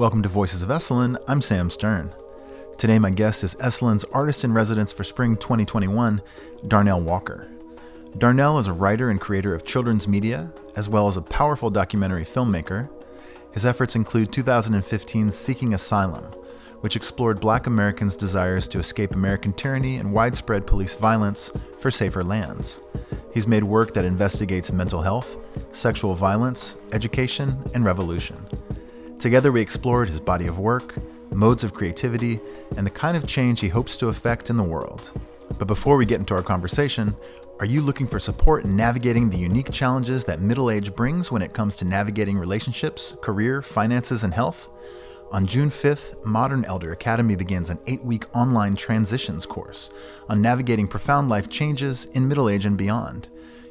Welcome to Voices of Esalen. I'm Sam Stern. Today, my guest is Esalen's artist in residence for spring 2021, Darnell Walker. Darnell is a writer and creator of children's media, as well as a powerful documentary filmmaker. His efforts include 2015's Seeking Asylum, which explored black Americans' desires to escape American tyranny and widespread police violence for safer lands. He's made work that investigates mental health, sexual violence, education, and revolution. Together, we explored his body of work, modes of creativity, and the kind of change he hopes to effect in the world. But before we get into our conversation, are you looking for support in navigating the unique challenges that middle age brings when it comes to navigating relationships, career, finances, and health? On June 5th, Modern Elder Academy begins an eight week online transitions course on navigating profound life changes in middle age and beyond.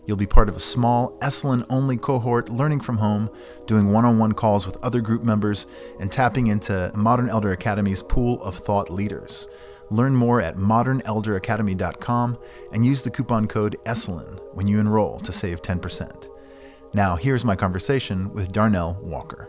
You'll be part of a small, Esalen only cohort learning from home, doing one on one calls with other group members, and tapping into Modern Elder Academy's pool of thought leaders. Learn more at modernelderacademy.com and use the coupon code ESALEN when you enroll to save 10%. Now, here's my conversation with Darnell Walker.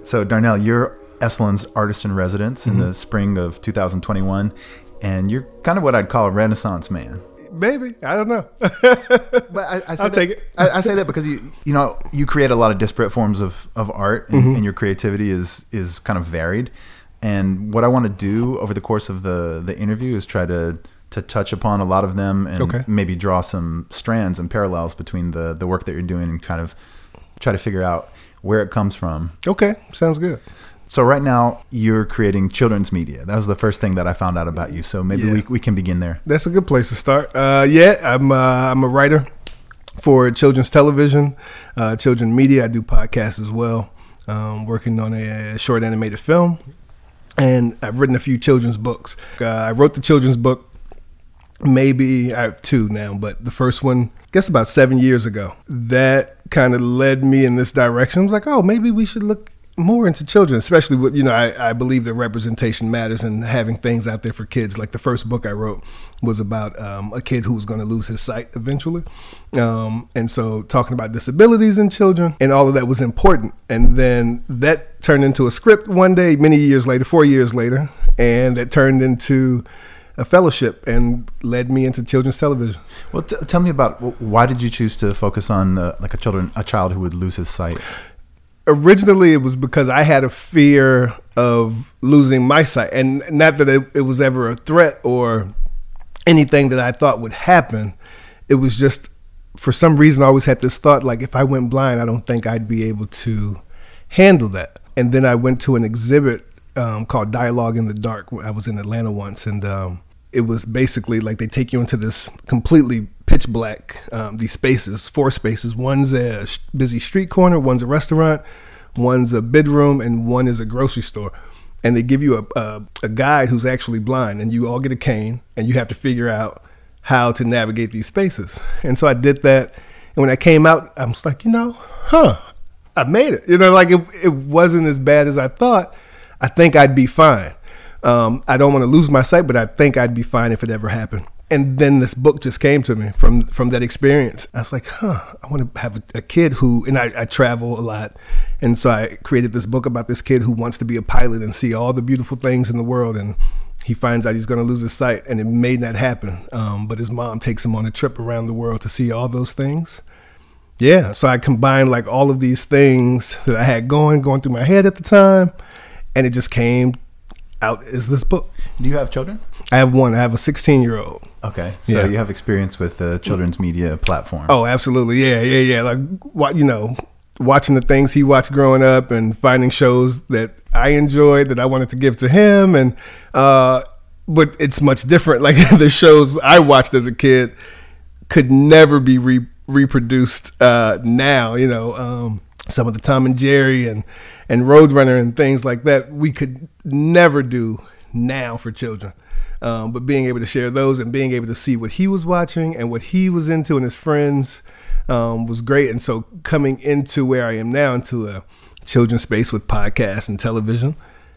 So, Darnell, you're Esalen's artist in residence in mm-hmm. the spring of 2021, and you're kind of what I'd call a renaissance man. Maybe I don't know. But I, I say I'll that, take it. I, I say that because you you know you create a lot of disparate forms of, of art, and, Mm-hmm. and your creativity is is kind of varied. And what I want to do over the course of the the interview is try to to touch upon a lot of them and Okay. maybe draw some strands and parallels between the the work that you're doing and kind of try to figure out where it comes from. Okay, sounds good. So right now you're creating children's media. That was the first thing that I found out about you. So maybe Yeah. we we can begin there. That's a good place to start. Uh, yeah, I'm uh, I'm a writer for children's television, uh, children media. I do podcasts as well. Um, working on a short animated film, and I've written a few children's books. Uh, I wrote the children's book. Maybe I have two now, but the first one, I guess about seven years ago. That kind of led me in this direction. I was like, oh, maybe we should look more into children, especially with you know I, I believe that representation matters and having things out there for kids. Like the first book I wrote was about um, a kid who was going to lose his sight eventually, um, and so talking about disabilities in children and all of that was important. And then that turned into a script one day, many years later, four years later, and that turned into a fellowship and led me into children's television. Well, t- tell me about why did you choose to focus on uh, like a children a child who would lose his sight? Originally it was because I had a fear of losing my sight, and not that it, it was ever a threat or anything that I thought would happen. It was just for some reason I always had this thought like if I went blind, I don't think I'd be able to handle that. And then I went to an exhibit um, called Dialogue in the Dark. I was in Atlanta once, and um, it was basically like they take you into this completely pitch black um, these spaces four spaces. One's a busy street corner one's a restaurant one's a bedroom and one is a grocery store. And they give you a, a, a guide who's actually blind and you all get a cane and you have to figure out how to navigate these spaces. And so i did that and when i came out i was like you know huh i made it. You know like it, it wasn't as bad as i thought. I think i'd be fine. Um, I don't want to lose my sight, but I think I'd be fine if it ever happened. And then this book just came to me from from that experience. I was like, huh, I want to have a, a kid who, and I, I travel a lot, and so I created this book about this kid who wants to be a pilot and see all the beautiful things in the world, and he finds out he's going to lose his sight, and it may not happen. Um, but his mom takes him on a trip around the world to see all those things. Yeah, so I combined like all of these things that I had going going through my head at the time, and it just came out as this book. Do you have children? I have one. I have a 16 year old. Okay, so Yeah. you have experience with the children's media platform. Oh, absolutely. Yeah, yeah, yeah. Like what you know, watching the things he watched growing up and finding shows that I enjoyed that I wanted to give to him, and uh, but it's much different. Like the shows I watched as a kid could never be re- reproduced uh, now. You know, um, some of the Tom and Jerry and and Roadrunner and things like that we could never do now for children. Um, but being able to share those and being able to see what he was watching and what he was into and his friends um, was great. And so coming into where I am now, into a children's space with podcasts and television,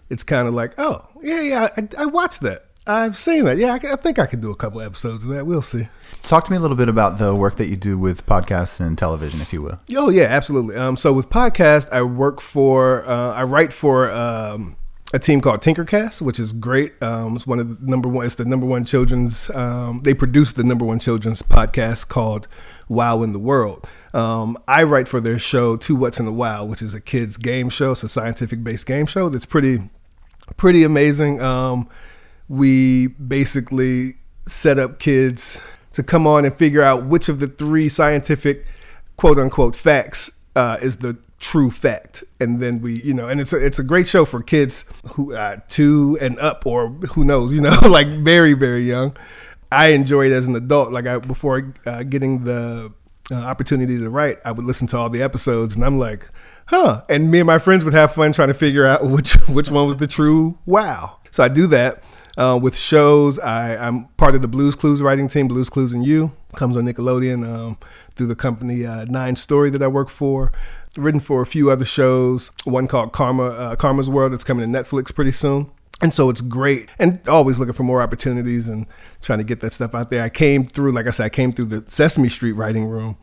it's kind of like, oh yeah, yeah, I, I watched that. I've seen that. Yeah, I, I think I could do a couple episodes of that. We'll see. Talk to me a little bit about the work that you do with podcasts and television, if you will. Oh yeah, absolutely. Um, so with podcast, I work for, uh, I write for um, a team called Tinkercast, which is great. Um, it's one of the number one. It's the number one children's. Um, they produce the number one children's podcast called Wow in the World. Um, I write for their show Two Whats and a Wow, which is a kids game show. It's a scientific based game show that's pretty, pretty amazing. Um, we basically set up kids to come on and figure out which of the three scientific quote unquote facts uh, is the true fact. And then we you know and it's a, it's a great show for kids who uh, two and up or who knows you know like very very young. I enjoy it as an adult. Like i before uh, getting the uh, opportunity to write i would listen to all the episodes and i'm like huh. And me and my friends would have fun trying to figure out which which one was the true wow. So i do that uh, with shows, I, I'm part of the Blue's Clues writing team. Blue's Clues and You. Comes on Nickelodeon um, through the company uh, Nine Story that I work for. Written for a few other shows. One called Karma, uh, Karma's World that's coming to Netflix pretty soon. And so it's great, and always looking for more opportunities and trying to get that stuff out there. I came through, like I said, I came through the Sesame Street writing room.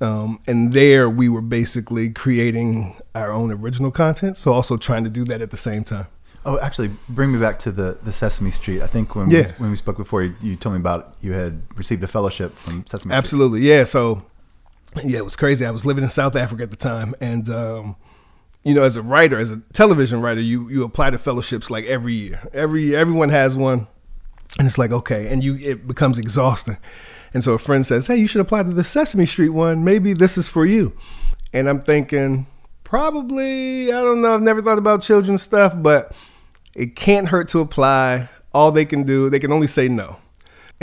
Um, and there we were basically creating our own original content. So also trying to do that at the same time. Oh, actually, bring me back to the, the Sesame Street. I think when Yeah. we, when we spoke before, you, you told me about you had received a fellowship from Sesame Street. Absolutely, yeah. So, yeah, it was crazy. I was living in South Africa at the time, and um, you know, as a writer, as a television writer, you you apply to fellowships like every year. Every everyone has one, and it's like okay, and you it becomes exhausting. And so a friend says, "Hey, you should apply to the Sesame Street one. Maybe this is for you." And I'm thinking, probably I don't know. I've never thought about children's stuff, but it can't hurt to apply. All they can do, they can only say no.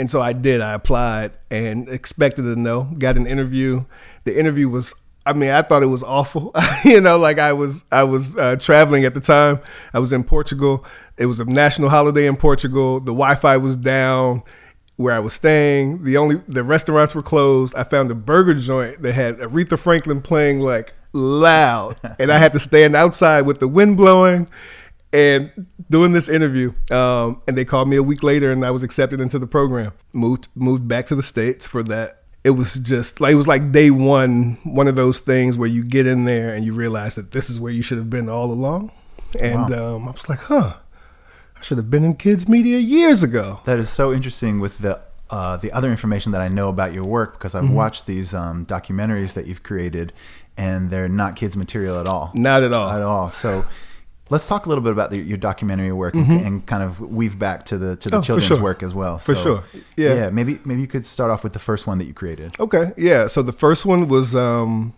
And so I did. I applied and expected to know. Got an interview. The interview was. I mean, I thought it was awful. you know, like I was. I was uh, traveling at the time. I was in Portugal. It was a national holiday in Portugal. The Wi-Fi was down where I was staying. The only the restaurants were closed. I found a burger joint that had Aretha Franklin playing like loud, and I had to stand outside with the wind blowing and doing this interview. Um, and they called me a week later, and I was accepted into the program. Moved moved back to the states for that. It was just like it was like day one, one of those things where you get in there and you realize that this is where you should have been all along. And um, I was like, huh, I should have been in kids media years ago. That is so interesting with the uh, the other information that I know about your work because Mm-hmm. I've watched these um, documentaries that you've created, and they're not kids material at all. Not at all. At all. So. Let's talk a little bit about the, your documentary work and, and kind of weave back to the to the Mm-hmm. Oh, children's sure. work as well. For So, sure. Yeah. yeah. Maybe maybe you could start off with the first one that you created. Okay, yeah. So the first one was um,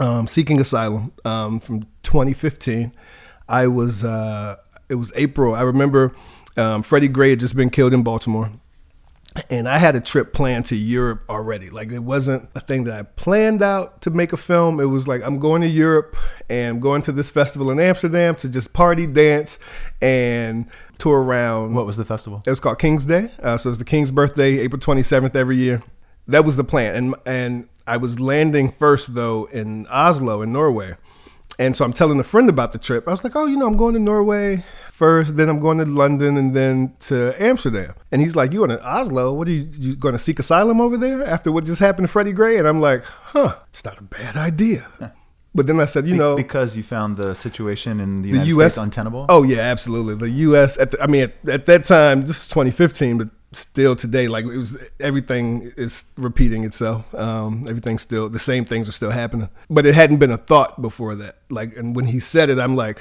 um, seeking asylum um, from 2015. I was uh, it was April. I remember um, Freddie Gray had just been killed in Baltimore, and I had a trip planned to Europe already. Like it wasn't a thing that I planned out to make a film. It was like I'm going to Europe and going to this festival in Amsterdam to just party, dance, and tour around. What was the festival? It was called King's Day. Uh, so it's the King's birthday, April 27th every year. That was the plan. And and I was landing first though in Oslo in Norway. And so I'm telling a friend about the trip. I was like, "Oh, you know, I'm going to Norway first, then I'm going to London and then to Amsterdam." And he's like, "You going to Oslo? What are you, you going to seek asylum over there after what just happened to Freddie Gray?" And I'm like, "Huh, it's not a bad idea." But then I said, "You Be- know, because you found the situation in the the U.S. States untenable. Oh yeah, absolutely. The U.S. At the, I mean, at, at that time, this is 2015, but still today, like it was everything is repeating itself. Um, everything's still the same things are still happening, but it hadn't been a thought before that. Like, and when he said it, I'm like.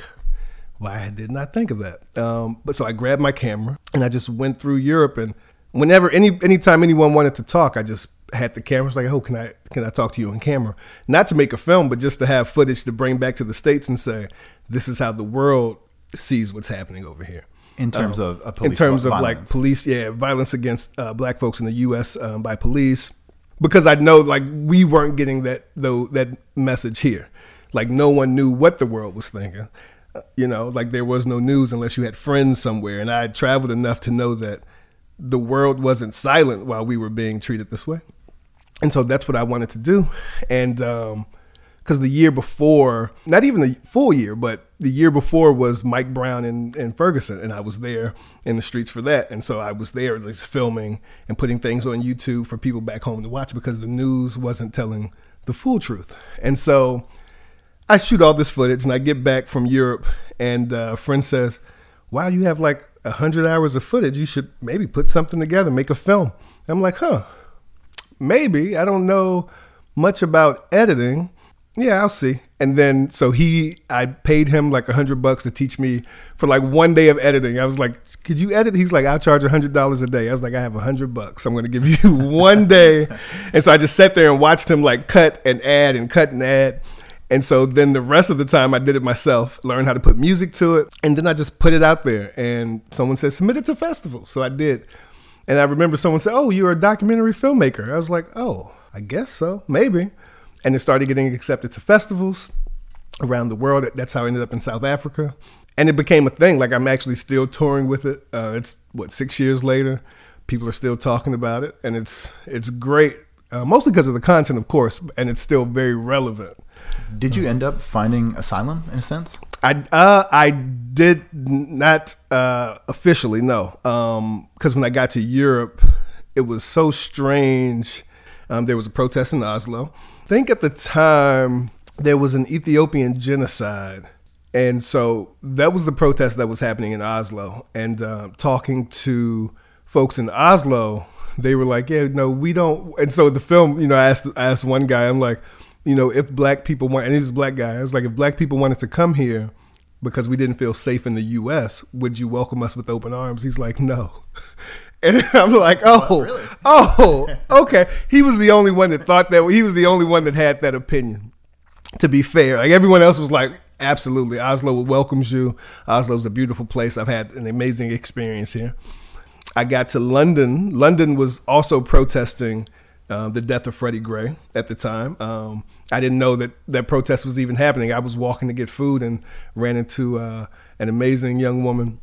Why I did not think of that? Um, but so I grabbed my camera and I just went through Europe and whenever any anytime anyone wanted to talk, I just had the camera. It's like, oh, can I can I talk to you on camera? Not to make a film, but just to have footage to bring back to the states and say, this is how the world sees what's happening over here. in terms of, of in terms of violence. like police, yeah, violence against uh, black folks in the U.S. Um, by police, because I know like we weren't getting that though that message here. Like no one knew what the world was thinking. You know, like there was no news unless you had friends somewhere, and I had traveled enough to know that the world wasn't silent while we were being treated this way. And so that's what I wanted to do. And um, because the year before, not even the full year, but the year before was Mike Brown and, and Ferguson, and I was there in the streets for that, and so I was there just filming and putting things on YouTube for people back home to watch because the news wasn't telling the full truth, and so I shoot all this footage, and I get back from Europe, and uh, a friend says, "Wow, you have like a hundred hours of footage. You should maybe put something together, make a film." I'm like, "Huh, maybe. I don't know much about editing." Yeah, I'll see. And then so he, I paid him like a hundred bucks to teach me for like one day of editing. I was like, "Could you edit?" He's like, "I'll charge a hundred dollars a day." I was like, "I have a hundred bucks. I'm going to give you one day." and so I just sat there and watched him like cut and add and cut and add. And so then the rest of the time I did it myself, learned how to put music to it, and then I just put it out there. And someone said submit it to festivals, so I did. And I remember someone said, "Oh, you're a documentary filmmaker." I was like, "Oh, I guess so, maybe." and it started getting accepted to festivals around the world. That's how I ended up in South Africa, and it became a thing. Like I'm actually still touring with it. Uh, it's what six years later, people are still talking about it, and it's it's great. Uh, mostly because of the content, of course, and it's still very relevant. Did you end up finding asylum in a sense? I uh, I did not uh, officially no, because um, when I got to Europe, it was so strange. Um, there was a protest in Oslo I think at the time there was an Ethiopian genocide. And so that was the protest that was happening in Oslo. And uh, talking to folks in Oslo, they were like, "Yeah, no, we don't." And so the film, you know, I asked I asked one guy, I'm like, you know, if black people want, and he's black guy, I was like, if black people wanted to come here because we didn't feel safe in the U.S., would you welcome us with open arms? He's like, no. And I'm like, oh, really? oh, okay. He was the only one that thought that. He was the only one that had that opinion. To be fair, like everyone else was like, absolutely, Oslo welcomes you. Oslo's a beautiful place. I've had an amazing experience here. I got to London. London was also protesting uh, the death of Freddie Gray at the time. Um, I didn't know that that protest was even happening. I was walking to get food and ran into uh, an amazing young woman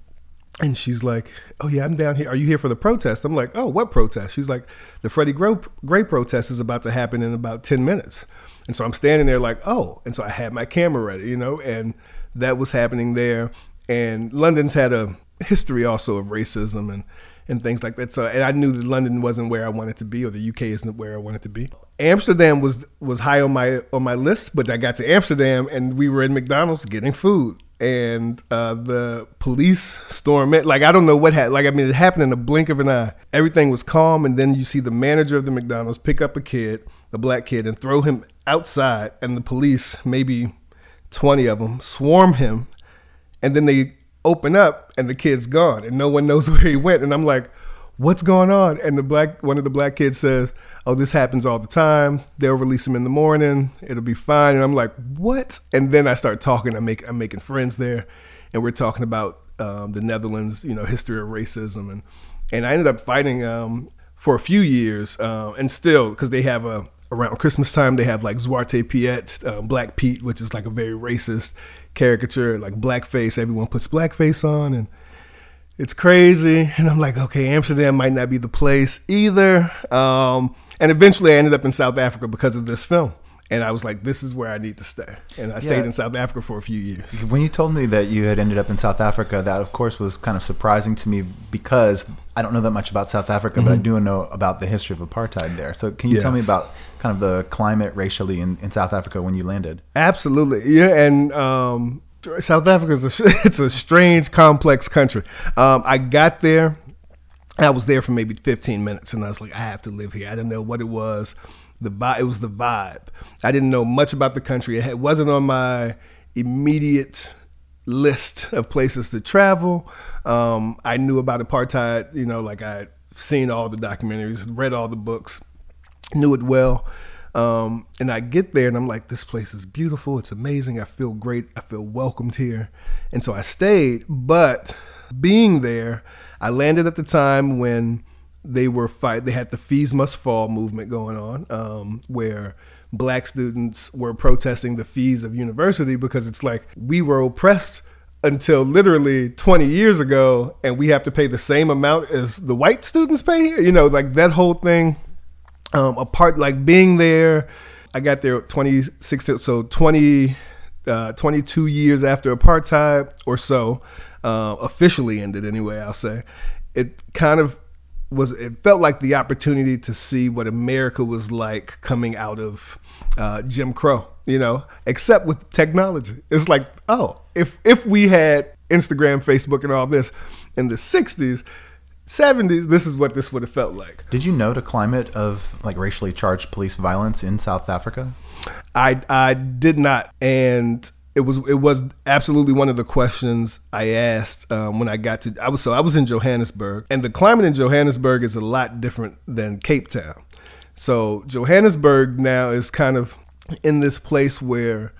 and she's like, "Oh yeah, I'm down here. Are you here for the protest?" I'm like, "Oh, what protest?" She's like, "The Freddie Gray, Gray protest is about to happen in about ten minutes." And so I'm standing there like, "Oh!" And so I had my camera ready, you know, and that was happening there. And London's had a history also of racism and and things like that. So, and I knew that London wasn't where I wanted to be, or the UK isn't where I wanted to be. Amsterdam was was high on my on my list, but I got to Amsterdam and we were in McDonald's getting food, and uh, the police storm it. Like I don't know what happened. Like I mean, it happened in the blink of an eye. Everything was calm, and then you see the manager of the McDonald's pick up a kid, a black kid, and throw him outside, and the police, maybe twenty of them, swarm him, and then they open up, and the kid's gone, and no one knows where he went. And I'm like, what's going on? And the black one of the black kids says oh, this happens all the time. They'll release him in the morning. It'll be fine. And I'm like, what? And then I start talking. I make I'm making friends there, and we're talking about um, the Netherlands, you know, history of racism, and and I ended up fighting um, for a few years, uh, and still because they have a around Christmas time they have like Zwarte Piet, um, Black Pete, which is like a very racist caricature, like blackface. Everyone puts blackface on, and it's crazy. And I'm like, okay, Amsterdam might not be the place either. Um, and eventually I ended up in South Africa because of this film. And I was like, this is where I need to stay. And I stayed yeah. in South Africa for a few years. When you told me that you had ended up in South Africa, that of course was kind of surprising to me because I don't know that much about South Africa, mm-hmm. but I mm-hmm. do know about the history of apartheid there. So can you yes. tell me about kind of the climate racially in, in South Africa when you landed? Absolutely. Yeah. And, um, South Africa is a, it's a strange, complex country. Um, I got there I was there for maybe 15 minutes, and I was like, I have to live here. I didn't know what it was. The vibe, it was the vibe. I didn't know much about the country. It wasn't on my immediate list of places to travel. Um, I knew about apartheid, you know, like I'd seen all the documentaries, read all the books, knew it well. Um, and I get there and I'm like, this place is beautiful. It's amazing. I feel great. I feel welcomed here. And so I stayed. But being there, I landed at the time when they were fight. They had the fees must fall movement going on, um, where black students were protesting the fees of university because it's like we were oppressed until literally 20 years ago, and we have to pay the same amount as the white students pay here. You know, like that whole thing. Um, apart, like being there, I got there 2016, so 20, uh, 22 years after apartheid or so, uh, officially ended anyway, I'll say. It kind of was, it felt like the opportunity to see what America was like coming out of uh, Jim Crow, you know, except with technology. It's like, oh, if, if we had Instagram, Facebook, and all this in the 60s, 70s, this is what this would have felt like. Did you note a climate of like racially charged police violence in South Africa? I I did not, and it was it was absolutely one of the questions I asked um, when I got to I was so I was in Johannesburg, and the climate in Johannesburg is a lot different than Cape Town. So Johannesburg now is kind of in this place where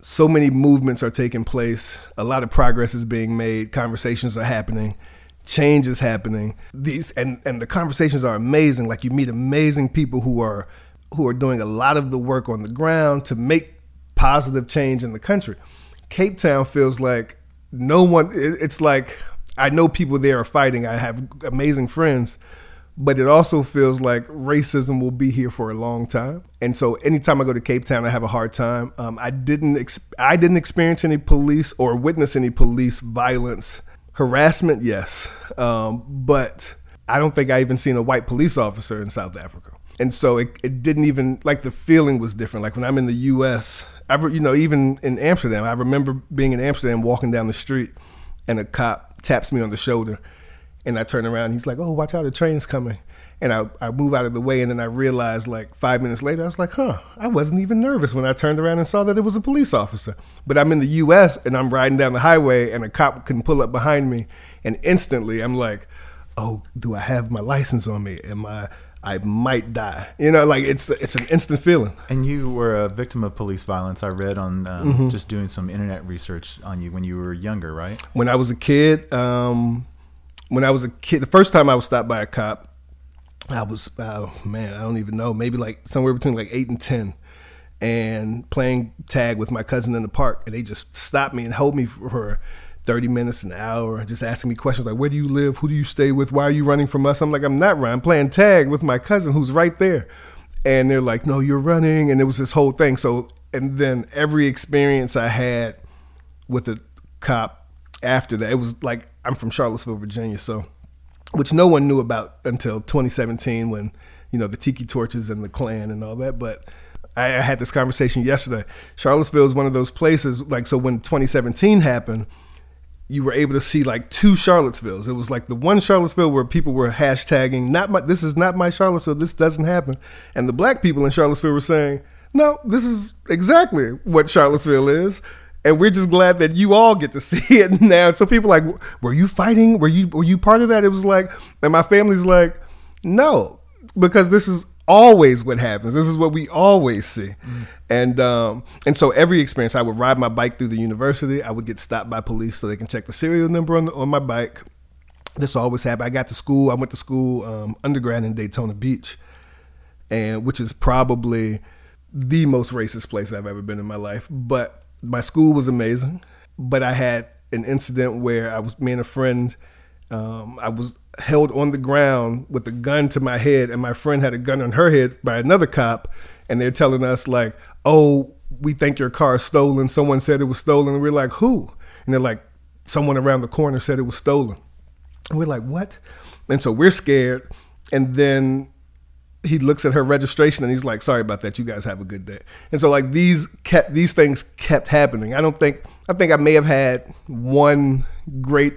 so many movements are taking place, a lot of progress is being made, conversations are happening change is happening. These and and the conversations are amazing. Like you meet amazing people who are who are doing a lot of the work on the ground to make positive change in the country. Cape Town feels like no one. It's like I know people there are fighting. I have amazing friends, but it also feels like racism will be here for a long time. And so, anytime I go to Cape Town, I have a hard time. Um, I didn't. Ex- I didn't experience any police or witness any police violence Harassment, yes, um, but I don't think I even seen a white police officer in South Africa. And so it, it didn't even like the feeling was different. Like when I'm in the U.S., I you know even in Amsterdam, I remember being in Amsterdam, walking down the street, and a cop taps me on the shoulder, and I turn around. He's like, "Oh, watch out, the train's coming." and I, I move out of the way and then I realized like five minutes later I was like huh I wasn't even nervous when I turned around and saw that it was a police officer but I'm in the US and I'm riding down the highway and a cop can pull up behind me and instantly I'm like oh do I have my license on me am I I might die. You know, like it's it's an instant feeling. And you were a victim of police violence. I read on um, mm-hmm. just doing some internet research on you when you were younger, right? When I was a kid, um, when I was a kid, the first time I was stopped by a cop, I was, uh, man, I don't even know, maybe like somewhere between like eight and 10 and playing tag with my cousin in the park. And they just stopped me and held me for 30 minutes, an hour, just asking me questions like, where do you live? Who do you stay with? Why are you running from us? I'm like, I'm not running. I'm playing tag with my cousin who's right there. And they're like, no, you're running. And it was this whole thing. So, and then every experience I had with a cop after that, it was like, I'm from Charlottesville, Virginia. So which no one knew about until 2017 when you know the tiki torches and the Klan and all that. But I, had this conversation yesterday. Charlottesville is one of those places like so when 2017 happened. You were able to see like two Charlottesvilles. It was like the one Charlottesville where people were hashtagging, "Not my, this is not my Charlottesville. This doesn't happen," and the black people in Charlottesville were saying, "No, this is exactly what Charlottesville is." and we're just glad that you all get to see it now. So people like, were you fighting? Were you were you part of that? It was like, and my family's like, no, because this is always what happens. This is what we always see, mm. and um, and so every experience, I would ride my bike through the university. I would get stopped by police so they can check the serial number on the, on my bike. This always happened. I got to school. I went to school um, undergrad in Daytona Beach, and which is probably the most racist place I've ever been in my life, but my school was amazing, but I had an incident where I was me and a friend. Um, I was held on the ground with a gun to my head, and my friend had a gun on her head by another cop, and they're telling us like, "Oh, we think your car is stolen. Someone said it was stolen." And we're like, "Who?" And they're like, "Someone around the corner said it was stolen." And we're like, "What?" And so we're scared, and then he looks at her registration and he's like, "Sorry about that. You guys have a good day." And so like these kept these things kept happening. I don't think I think I may have had one great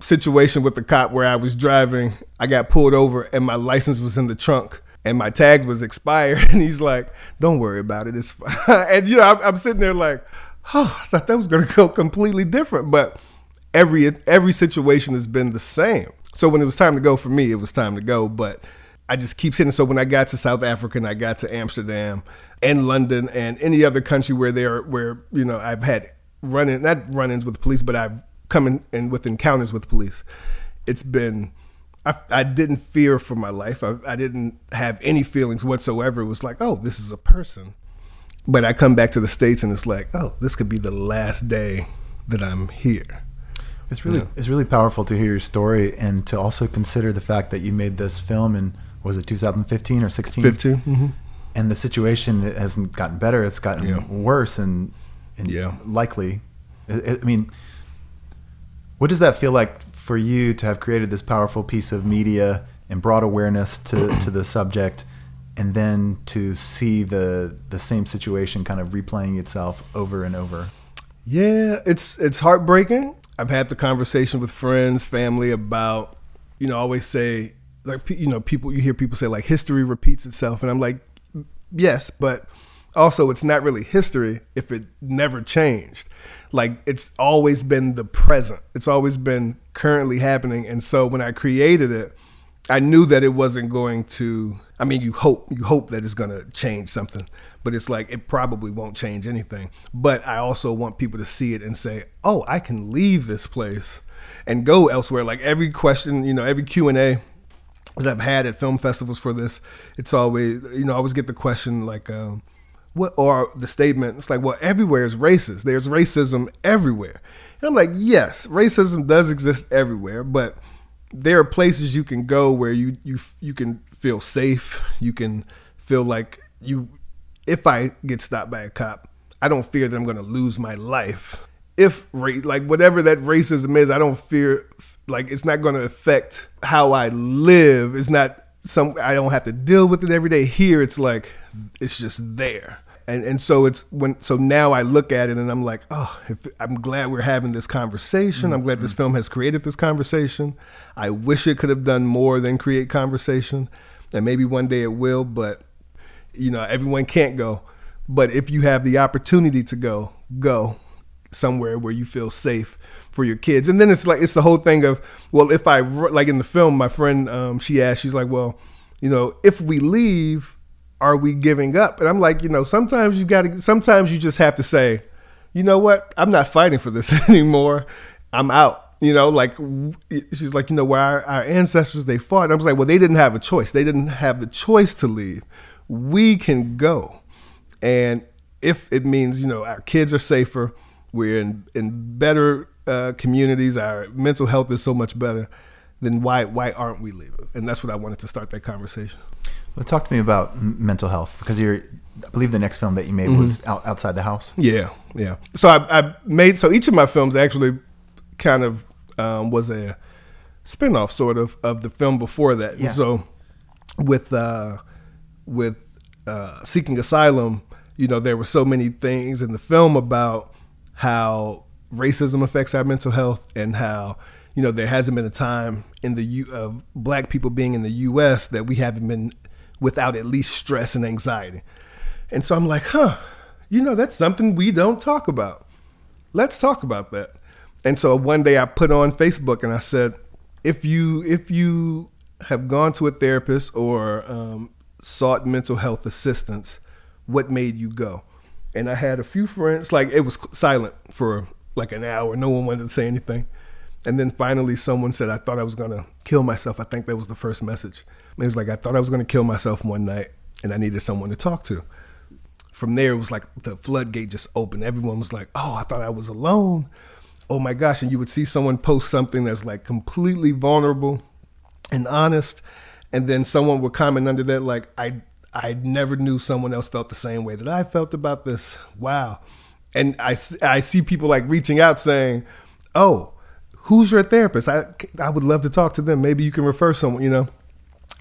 situation with the cop where I was driving. I got pulled over and my license was in the trunk and my tag was expired. And he's like, "Don't worry about it. It's fine." and you know, I'm, I'm sitting there like, "Oh, I thought that was going to go completely different." But every every situation has been the same. So when it was time to go for me, it was time to go. But I just keep saying so when I got to South Africa and I got to Amsterdam and London and any other country where there where you know I've had run-in not run-ins with the police but I've come in, in with encounters with police it's been I, I didn't fear for my life I, I didn't have any feelings whatsoever it was like oh this is a person but I come back to the states and it's like oh this could be the last day that I'm here it's really yeah. it's really powerful to hear your story and to also consider the fact that you made this film in was it 2015 or 16? 15. Mm-hmm. and the situation hasn't gotten better; it's gotten Yeah. worse, and and Yeah. likely. I mean, what does that feel like for you to have created this powerful piece of media and brought awareness to to the subject, and then to see the the same situation kind of replaying itself over and over? Yeah, it's it's heartbreaking. I've had the conversation with friends, family about, you know, I always say like you know, people you hear people say like history repeats itself and I'm like yes, but also it's not really history if it never changed. Like it's always been the present. It's always been currently happening and so when I created it, I knew that it wasn't going to. I mean, you hope you hope that it's going to change something, but it's like it probably won't change anything. But I also want people to see it and say, "Oh, I can leave this place and go elsewhere." Like every question, you know, every Q and A that I've had at film festivals for this, it's always you know I always get the question like, um, "What?" or the statement. It's like, "Well, everywhere is racist. There's racism everywhere." And I'm like, "Yes, racism does exist everywhere, but." there are places you can go where you you you can feel safe. You can feel like you. If I get stopped by a cop, I don't fear that I'm going to lose my life. If like whatever that racism is, I don't fear like it's not going to affect how I live. It's not some I don't have to deal with it every day. Here, it's like it's just there and and so it's when so now I look at it and I'm like, oh, if, I'm glad we're having this conversation. I'm glad this film has created this conversation. I wish it could have done more than create conversation, and maybe one day it will. But you know, everyone can't go. But if you have the opportunity to go, go somewhere where you feel safe for your kids. And then it's like it's the whole thing of well, if I like in the film, my friend um, she asked, she's like, well, you know, if we leave are we giving up? And I'm like, you know, sometimes you got to, sometimes you just have to say, you know what? I'm not fighting for this anymore. I'm out. You know, like she's like, you know, where our, our ancestors they fought. And I was like, well, they didn't have a choice. They didn't have the choice to leave. We can go, and if it means you know our kids are safer, we're in in better uh, communities. Our mental health is so much better. Then why why aren't we leaving? And that's what I wanted to start that conversation. Well, talk to me about m- mental health because you're, I believe the next film that you made was out, outside the house. Yeah, yeah. So I, I made so each of my films actually kind of um, was a spinoff sort of of the film before that. Yeah. And so with uh, with uh, seeking asylum, you know, there were so many things in the film about how racism affects our mental health and how you know there hasn't been a time in the U of black people being in the U.S. that we haven't been without at least stress and anxiety. And so I'm like, huh, you know, that's something we don't talk about. Let's talk about that. And so one day I put on Facebook and I said, if you if you have gone to a therapist or um, sought mental health assistance, what made you go? And I had a few friends, like it was silent for like an hour. No one wanted to say anything. And then finally, someone said, I thought I was to kill myself. I think that was the first message. It was like, I thought I was going to kill myself one night and I needed someone to talk to. From there, it was like the floodgate just opened. Everyone was like, oh, I thought I was alone. Oh my gosh. And you would see someone post something that's like completely vulnerable and honest. And then someone would comment under that, like, I, I never knew someone else felt the same way that I felt about this. Wow. And I, I see people like reaching out saying, oh, who's your therapist? I, I would love to talk to them. Maybe you can refer someone, you know?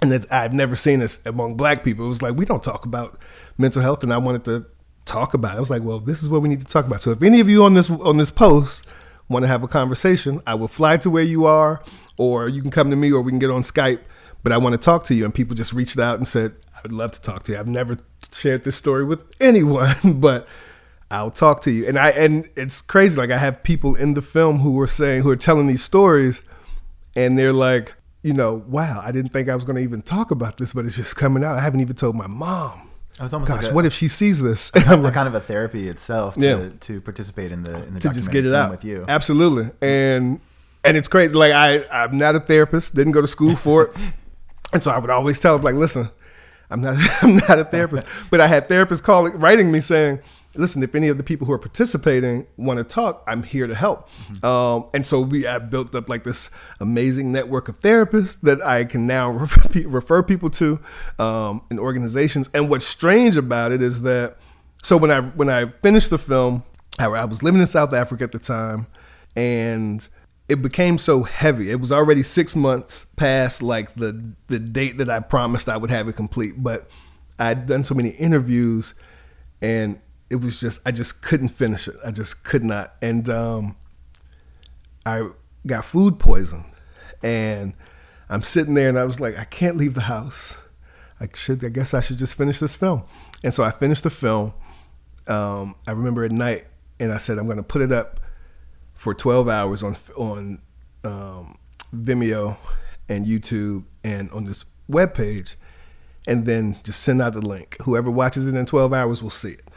And that I've never seen this among black people. It was like, we don't talk about mental health. And I wanted to talk about it. I was like, well, this is what we need to talk about. So if any of you on this, on this post want to have a conversation, I will fly to where you are, or you can come to me, or we can get on Skype. But I want to talk to you. And people just reached out and said, I would love to talk to you. I've never shared this story with anyone, but I'll talk to you. And I and it's crazy. Like I have people in the film who are saying who are telling these stories, and they're like, you know, wow, I didn't think I was going to even talk about this, but it's just coming out. I haven't even told my mom. Oh, it was almost Gosh, like a, what if she sees this? I'm a kind of a therapy itself to, Yeah. to participate in the in the to just get it out with you. Absolutely, and and it's crazy. Like I, I'm not a therapist. Didn't go to school for it, and so I would always tell them like, listen, I'm not, I'm not a therapist. But I had therapists calling, writing me saying, listen, if any of the people who are participating want to talk, I'm here to help. Mm-hmm. Um, and so we have built up like this amazing network of therapists that I can now refer people to um, in organizations. And what's strange about it is that so when I when I finished the film, I, I was living in South Africa at the time, and it became so heavy. It was already six months past like the the date that I promised I would have it complete, but I'd done so many interviews, and it was just I just couldn't finish it. I just could not, and um, I got food poisoned, and I'm sitting there, and I was like, I can't leave the house. I should. I guess I should just finish this film, and so I finished the film. Um, I remember at night, and I said I'm going to put it up for 12 hours on on um, Vimeo and YouTube and on this web page, and then just send out the link. Whoever watches it in 12 hours will see it.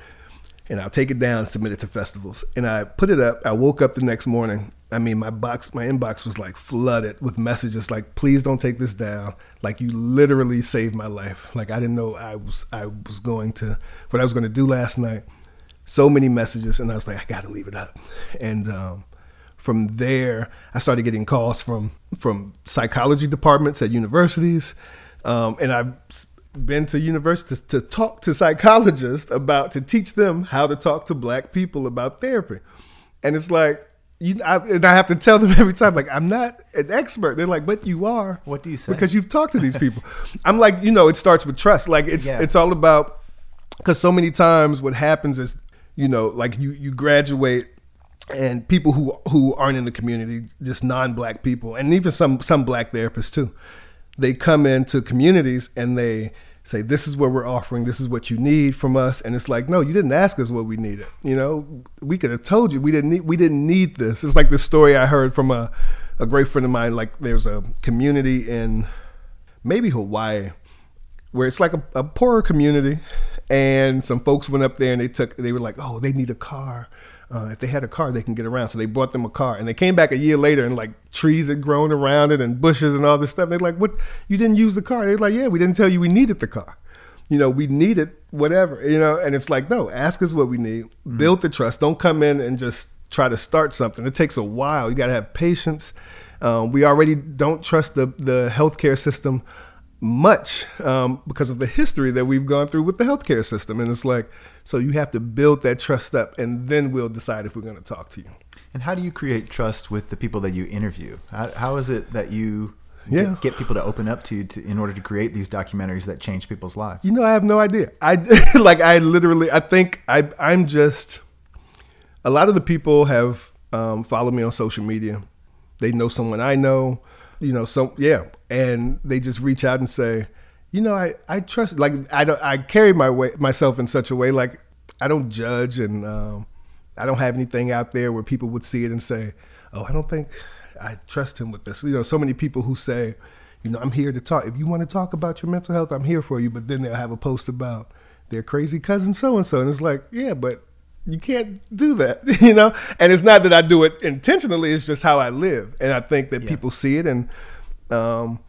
And I'll take it down, submit it to festivals. And I put it up. I woke up the next morning. I mean, my box, my inbox was like flooded with messages like, "Please don't take this down. Like you literally saved my life. Like I didn't know I was I was going to what I was going to do last night. So many messages, and I was like, I got to leave it up. And um, from there, I started getting calls from from psychology departments at universities, um, and I've been to universities to talk to psychologists about to teach them how to talk to black people about therapy, and it's like. You, I, and I have to tell them every time, like I'm not an expert. They're like, but you are. What do you say? Because you've talked to these people. I'm like, you know, it starts with trust. Like it's yeah. it's all about because so many times what happens is, you know, like you you graduate and people who who aren't in the community, just non-black people, and even some some black therapists too. They come into communities and they say, "This is what we're offering. This is what you need from us." And it's like, "No, you didn't ask us what we needed. You know, we could have told you we didn't need we didn't need this." It's like the story I heard from a a great friend of mine. Like, there's a community in maybe Hawaii where it's like a, a poorer community, and some folks went up there and they took they were like, "Oh, they need a car." Uh, if they had a car, they can get around. So they bought them a car, and they came back a year later, and like trees had grown around it and bushes and all this stuff. They're like, "What? You didn't use the car?" They're like, "Yeah, we didn't tell you we needed the car. You know, we needed whatever. You know." And it's like, no, ask us what we need. Mm-hmm. Build the trust. Don't come in and just try to start something. It takes a while. You got to have patience. Um, we already don't trust the the healthcare system much um, because of the history that we've gone through with the healthcare system. And it's like, so you have to build that trust up, and then we'll decide if we're going to talk to you. And how do you create trust with the people that you interview? how, how is it that you yeah. Get, get, people to open up to you to, in order to create these documentaries that change people's lives? You know, I have no idea. I like I literally I think I I'm just a lot of the people have um, followed me on social media. They know someone I know you know, some yeah, and they just reach out and say, you know, I I trust like I don't I carry my way myself in such a way like I don't judge and um, I don't have anything out there where people would see it and say, oh, I don't think I trust him with this. You know, so many people who say, you know, I'm here to talk. If you want to talk about your mental health, I'm here for you. But then they'll have a post about their crazy cousin so and so, and it's like, yeah, but you can't do that, you know. And it's not that I do it intentionally; it's just how I live, and I think that yeah. people see it, and um,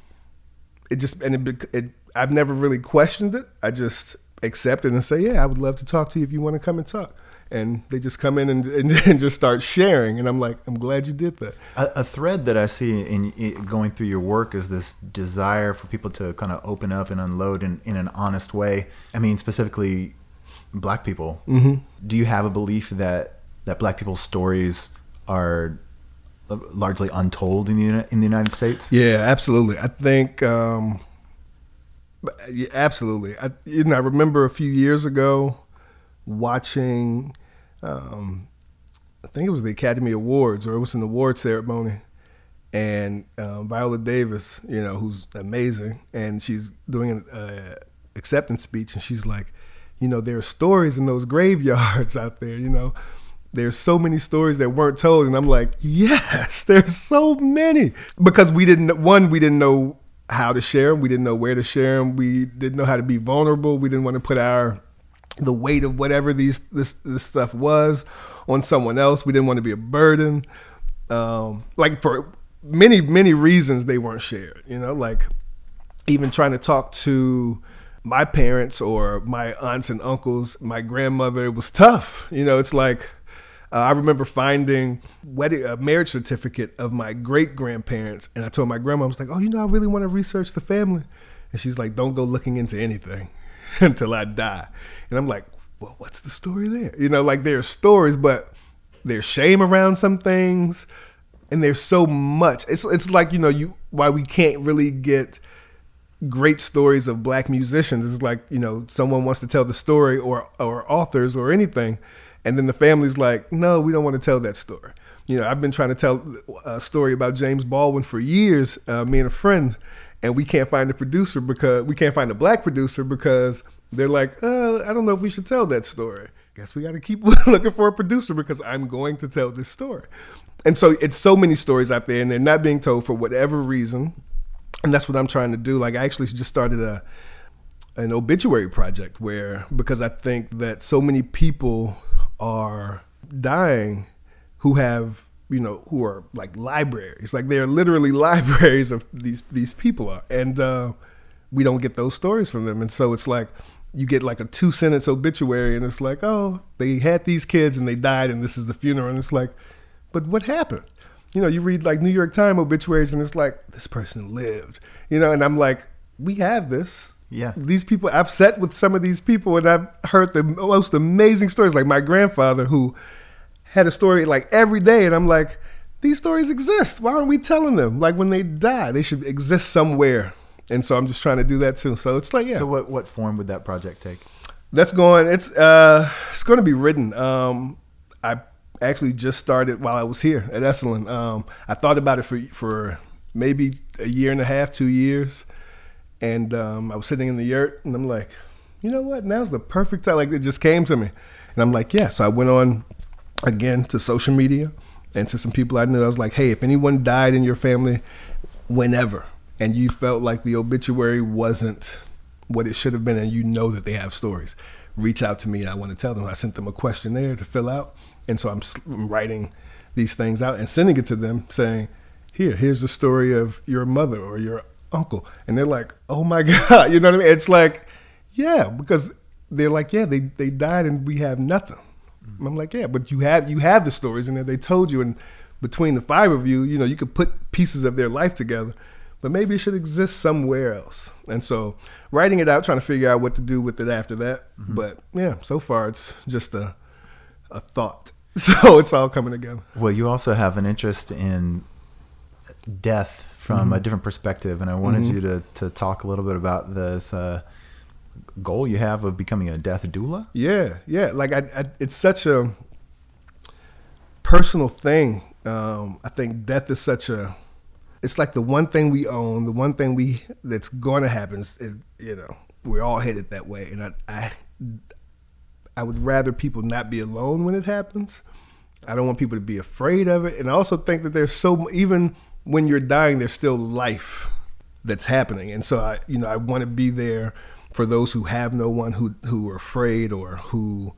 it just and it, it. I've never really questioned it. I just accept it and say, "Yeah, I would love to talk to you if you want to come and talk." And they just come in and, and, and just start sharing, and I'm like, "I'm glad you did that." A, a thread that I see in, in, going through your work is this desire for people to kind of open up and unload in, in an honest way. I mean, specifically black people. Mm-hmm. Do you have a belief that that black people's stories are largely untold in the in the United States? Yeah, absolutely. I think um, yeah, absolutely. I you know I remember a few years ago watching. Um, I think it was the Academy Awards or it was an award ceremony, and um, Viola Davis, you know, who's amazing, and she's doing an uh, acceptance speech, and she's like, you know, there are stories in those graveyards out there, you know. There's so many stories that weren't told. And I'm like, yes, there's so many. Because we didn't, one, we didn't know how to share them. We didn't know where to share them. We didn't know how to be vulnerable. We didn't want to put our, the weight of whatever these, this, this stuff was on someone else. We didn't want to be a burden. Um, like for many, many reasons they weren't shared, you know, like even trying to talk to, my parents or my aunts and uncles, my grandmother, it was tough. You know, it's like uh, I remember finding wedding a marriage certificate of my great grandparents, and I told my grandma, I was like, "Oh, you know, I really want to research the family," and she's like, "Don't go looking into anything until I die," and I'm like, "Well, what's the story there?" You know, like there are stories, but there's shame around some things, and there's so much. It's it's like you know you why we can't really get great stories of black musicians. It's like you know someone wants to tell the story or or authors or anything and then the family's like, no, we don't want to tell that story. You know, I've been trying to tell a story about James Baldwin for years, uh, me and a friend, and we can't find a producer because we can't find a black producer because they're like, uh, I don't know if we should tell that story. Guess we got to keep looking for a producer because I'm going to tell this story. And so it's so many stories out there, and they're not being told for whatever reason. And that's what I'm trying to do. Like I actually just started a an obituary project where because I think that so many people are dying who have you know who are like libraries. Like they're literally libraries of these these people are. And uh, we don't get those stories from them. And so it's like you get like a two sentence obituary and it's like oh they had these kids and they died and this is the funeral. And it's like but what happened you know you read like new york times obituaries and it's like this person lived you know and i'm like we have this yeah. These people, I've sat with some of these people and I've heard the most amazing stories. Like my grandfather, who had a story like every day, and I'm like, these stories exist. Why aren't we telling them? Like when they die, they should exist somewhere. And so I'm just trying to do that too. So it's like, yeah. So what, what form would that project take? That's going. It's uh, it's going to be written. Um, I actually just started while I was here at Esalen. Um, I thought about it for for maybe a year and a half, two years and um, I was sitting in the yurt, and I'm like, you know what? Now's the perfect time. Like it just came to me, and I'm like, yeah. So I went on again to social media and to some people I knew. I was like, hey, if anyone died in your family, whenever, and you felt like the obituary wasn't what it should have been, and you know that they have stories, reach out to me. I want to tell them. I sent them a questionnaire to fill out, and so I'm writing these things out and sending it to them, saying, here, here's the story of your mother or your uncle. And they're like, oh my God. You know what I mean? It's like, yeah, because they're like, yeah, they, they died and we have nothing. I'm like, yeah, but you have you have the stories and they told you and between the five of you, you know, you could put pieces of their life together. But maybe it should exist somewhere else. And so writing it out, trying to figure out what to do with it after that. Mm-hmm. But yeah, so far it's just a a thought. So it's all coming together. Well, you also have an interest in death from mm-hmm. a different perspective, and I wanted mm-hmm. you to to talk a little bit about this uh, goal you have of becoming a death doula. Yeah, yeah. Like I, I it's such a personal thing. Um, I think death is such a it's like the one thing we own, the one thing we that's going to happen. It, you know, we're all headed that way, and I, I I would rather people not be alone when it happens. I don't want people to be afraid of it, and I also think that there's so even when you're dying, there's still life that's happening. And so I, you know, I want to be there for those who have no one who who are afraid or who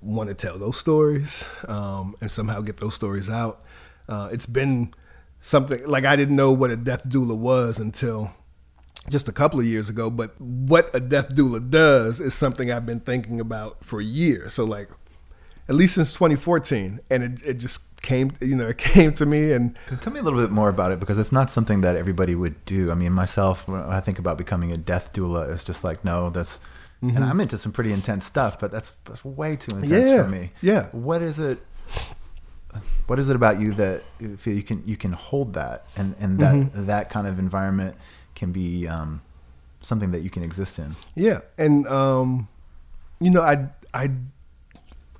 want to tell those stories um, and somehow get those stories out. Uh, it's been something like I didn't know what a death doula was until just a couple of years ago. But what a death doula does is something I've been thinking about for years. So like at least since 2014, and it, it just came you know it came to me and tell me a little bit more about it because it's not something that everybody would do i mean myself when i think about becoming a death doula it's just like no that's mm-hmm. and i'm into some pretty intense stuff but that's that's way too intense yeah, for me yeah what is it what is it about you that you can you can hold that and and that mm-hmm. that kind of environment can be um, something that you can exist in yeah and um, you know i i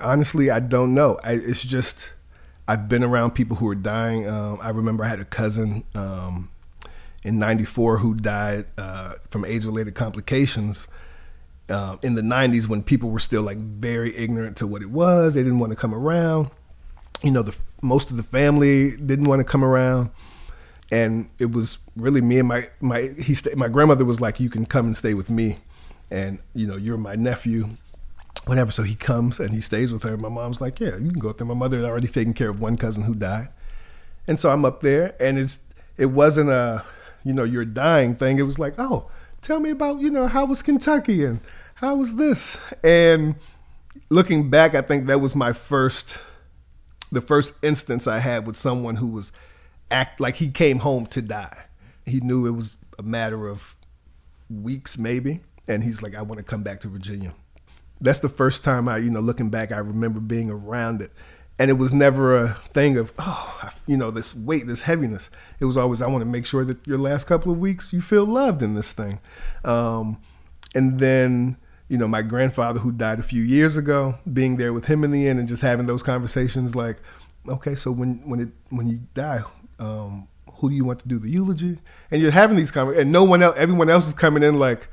honestly i don't know I, it's just I've been around people who are dying. Um, I remember I had a cousin um, in '94 who died uh, from AIDS-related complications. Uh, in the 90s, when people were still like very ignorant to what it was, they didn't want to come around. You know, the most of the family didn't want to come around, and it was really me and my my he st- my grandmother was like, "You can come and stay with me," and you know, you're my nephew whatever. So he comes and he stays with her. My mom's like, yeah, you can go up there. My mother had already taken care of one cousin who died, and so I'm up there, and it's it wasn't a you know you're dying thing. It was like, oh, tell me about you know how was Kentucky and how was this and looking back, I think that was my first, the first instance I had with someone who was act like he came home to die. He knew it was a matter of weeks, maybe, and he's like, I want to come back to Virginia. That's the first time I, you know, looking back, I remember being around it. And it was never a thing of, oh, you know, this weight, this heaviness. It was always, I want to make sure that your last couple of weeks you feel loved in this thing. Um, and then you know, my grandfather who died a few years ago, being there with him in the end and just having those conversations like, okay, so when when it when you die, um, who do you want to do the eulogy? And you're having these conversations, and no one else, everyone else is coming in like,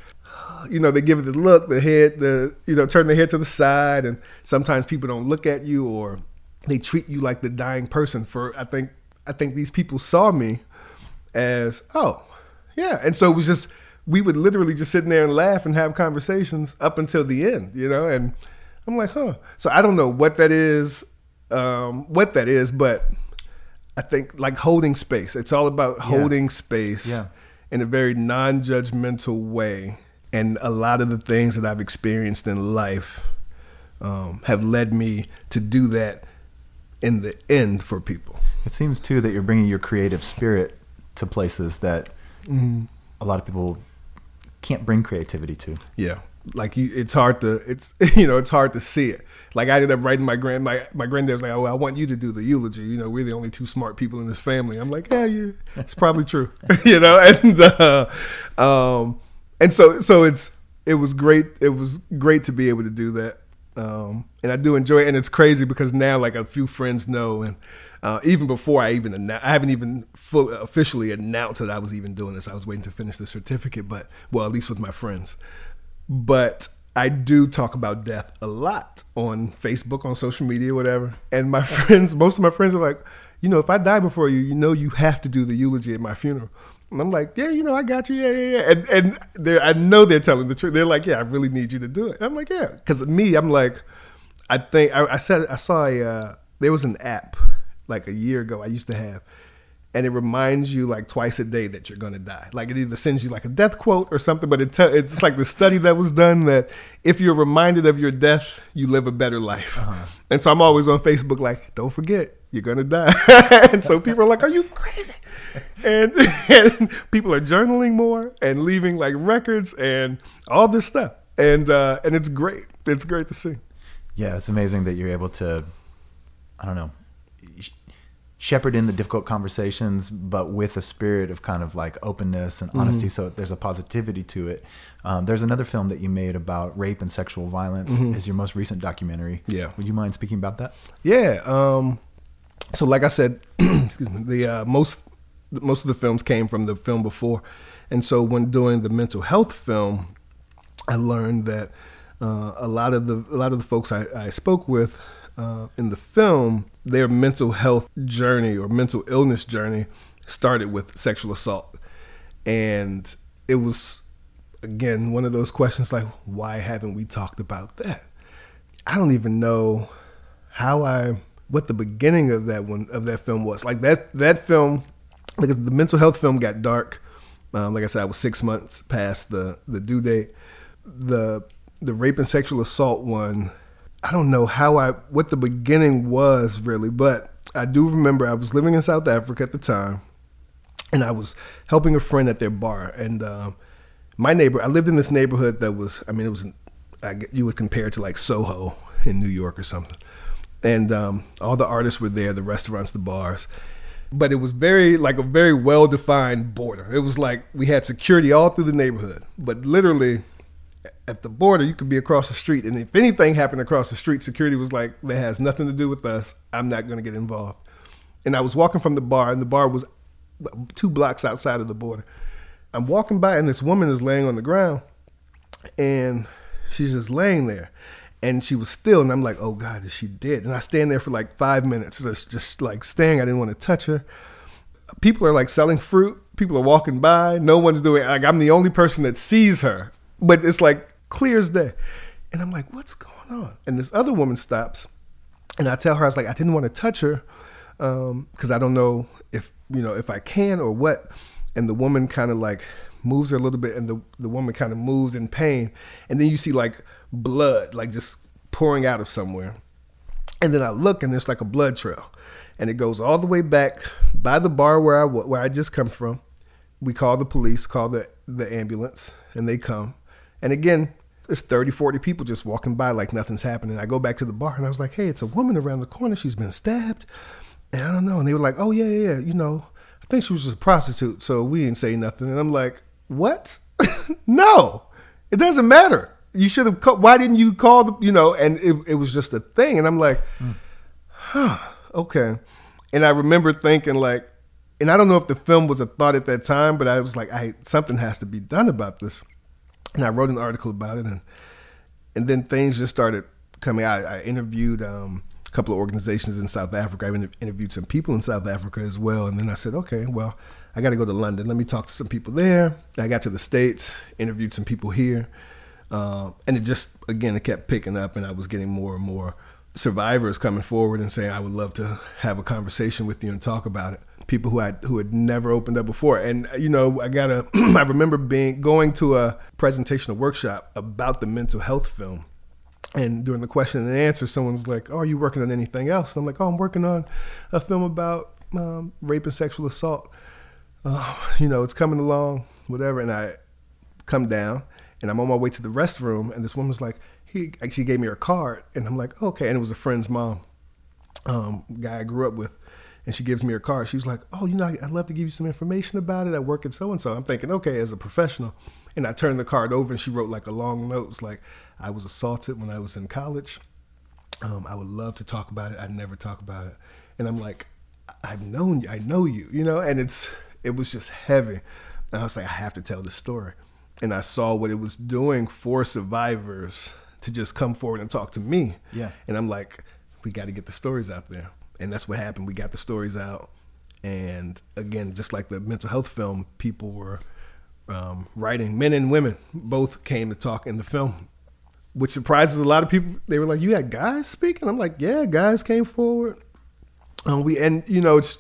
you know, they give it the look, the head, the you know, turn their head to the side, and sometimes people don't look at you or they treat you like the dying person. For I think I think these people saw me as oh yeah, and so it was just we would literally just sit in there and laugh and have conversations up until the end, you know. And I'm like, huh. So I don't know what that is, um, what that is, but I think like holding space. It's all about yeah. holding space yeah. in a very non-judgmental way. And a lot of the things that I've experienced in life um, have led me to do that in the end for people. It seems too that you're bringing your creative spirit to places that mm-hmm. a lot of people can't bring creativity to. Yeah, like you, it's hard to it's you know it's hard to see it. Like I ended up writing my grand my my granddad was like, oh, I want you to do the eulogy. You know, we're the only two smart people in this family. I'm like, yeah, you, it's probably true. you know, and uh, um, and so so it's it was great. It was great to be able to do that. Um, and I do enjoy it. And it's crazy because now like a few friends know and uh, even before I even annou- I haven't even full, officially announced that I was even doing this. I was waiting to finish the certificate, but well, at least with my friends. But I do talk about death a lot on Facebook, on social media, whatever. And my friends, most of my friends are like, you know, if I die before you, you know, you have to do the eulogy at my funeral. And I'm like, yeah, you know, I got you, yeah, yeah, yeah. And and they I know they're telling the truth. They're like, yeah, I really need you to do it. And I'm like, yeah, because me, I'm like, I think I, I said I saw a uh, there was an app like a year ago I used to have. And it reminds you like twice a day that you're gonna die. Like it either sends you like a death quote or something, but it te- it's like the study that was done that if you're reminded of your death, you live a better life. Uh-huh. And so I'm always on Facebook like, don't forget, you're gonna die. and so people are like, "Are you crazy?" And, and, people are journaling more and leaving like records and all this stuff, and uh, and it's great. It's great to see. Yeah, it's amazing that you're able to, I don't know, shepherd in the difficult conversations, but with a spirit of kind of like openness and honesty. Mm-hmm. So there's a positivity to it. Um, there's another film that you made about rape and sexual violence. Mm-hmm. Is your most recent documentary? Yeah. Would you mind speaking about that? Yeah. Um, so like I said, excuse me, the uh, most most of the films came from the film before, and so when doing the mental health film, I learned that uh, a lot of the a lot of the folks I, I spoke with uh, in the film, their mental health journey or mental illness journey started with sexual assault. And it was, again, one of those questions like, why haven't we talked about that? I don't even know how I, what the beginning of that one, of that film was. Like that, that film, because the mental health film got dark. Um, like I said, I was six months past the, the due date. The, the rape and sexual assault one I don't know how I what the beginning was really, but I do remember I was living in South Africa at the time, and I was helping a friend at their bar. And um, my neighbor, I lived in this neighborhood that was, I mean, it was, I, you would compare it to like Soho in New York or something. And um, all the artists were there, the restaurants, the bars. But it was very, like a very well defined border. It was like we had security all through the neighborhood, but literally at the border, you could be across the street, and if anything happened across the street, security was like, "That has nothing to do with us. I'm not going to get involved." And I was walking from the bar, and the bar was two blocks outside of the border. I'm walking by, and this woman is laying on the ground, and she's just laying there, and she was still, and I'm like, "Oh God, is she dead?" And I stand there for like five minutes, just just like staying. I didn't want to touch her. People are like selling fruit. People are walking by. No one's doing. Like I'm the only person that sees her, but it's like clear as day. And I'm like, what's going on? And this other woman stops, and I tell her, I was like, I didn't want to touch her because um, I don't know if you know if I can or what. And the woman kind of like moves her a little bit, and the the woman kind of moves in pain, and then you see like blood, like just pouring out of somewhere, and then I look, and there's like a blood trail, and it goes all the way back by the bar where I where I just come from. We call the police, call the the ambulance, and they come, and again. It's 30, 40 people just walking by like nothing's happening. I go back to the bar and I was like, hey, it's a woman around the corner. She's been stabbed. And I don't know. And they were like, oh, yeah, yeah, yeah. You know, I think she was just a prostitute, so we didn't say nothing. And I'm like, what? no, it doesn't matter. You should have. Ca- why didn't you call the? You know, and it, it was just a thing. And I'm like, huh, okay. And I remember thinking like, and I don't know if the film was a thought at that time, but I was like, I something has to be done about this. And I wrote an article about it, and and then things just started coming out. I interviewed. Um, a couple of organizations in South Africa. I interviewed some people in South Africa as well. And then I said, okay, well, I got to go to London. Let me talk to some people there. I got to the States, interviewed some people here. Uh, and it just, again, it kept picking up, and I was getting more and more survivors coming forward and saying, I would love to have a conversation with you and talk about it. People who had who had never opened up before, and you know, I gotta. I remember being going to a presentation, a workshop about the mental health film, and during the question and answer, someone's like, "Oh, are you working on anything else?" And I'm like, "Oh, I'm working on a film about um, rape and sexual assault. Uh, you know, it's coming along, whatever." And I come down, and I'm on my way to the restroom, and this woman's like, "He actually gave me her card," and I'm like, "Okay," and it was a friend's mom, um, guy I grew up with. And she gives me her card. She's like, "Oh, you know, I'd love to give you some information about it. I work at so and so." I'm thinking, okay, as a professional, and I turned the card over, and she wrote like a long note. It's like, I was assaulted when I was in college. Um, I would love to talk about it. I never talk about it. And I'm like, I've known you. I know you, you know, and it's, it was just heavy. And I was like, I have to tell the story. And I saw what it was doing for survivors to just come forward and talk to me. Yeah. And I'm like, we got to get the stories out there. And that's what happened. We got the stories out. And again, just like the mental health film, people were um, writing, men and women both came to talk in the film which surprises a lot of people. They were like, "You had guys speaking." I'm like, "Yeah, guys came forward." Um, we and you know it's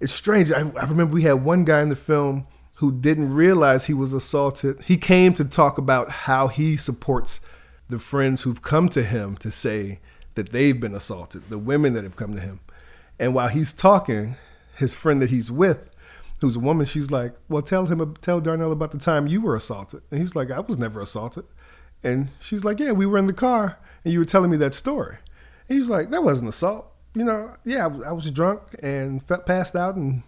it's strange. I, I remember we had one guy in the film who didn't realize he was assaulted. He came to talk about how he supports the friends who've come to him to say that they've been assaulted, the women that have come to him. And while he's talking, his friend that he's with, who's a woman, she's like, "Well, tell him, tell Darnell about the time you were assaulted." And he's like, "I was never assaulted." And she's like, Yeah, we were in the car and you were telling me that story. And he was like, That wasn't assault. You know, yeah, I was, I was drunk and felt passed out and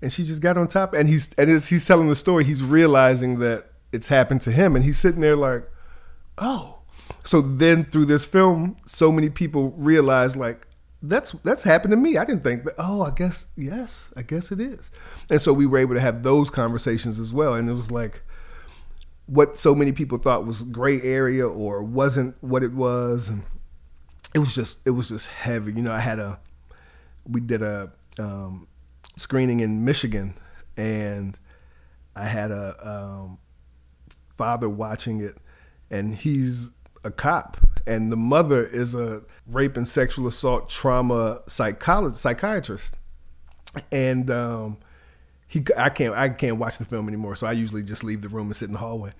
and she just got on top. And he's and as he's telling the story, he's realizing that it's happened to him. And he's sitting there like, Oh. So then through this film, so many people realize like that's that's happened to me. I didn't think, but oh, I guess yes, I guess it is. And so we were able to have those conversations as well. And it was like what so many people thought was gray area or wasn't what it was and it was just it was just heavy you know i had a we did a um, screening in michigan and i had a um, father watching it and he's a cop and the mother is a rape and sexual assault trauma psychologist psychiatrist and um, he I can't I can't watch the film anymore, so I usually just leave the room and sit in the hallway.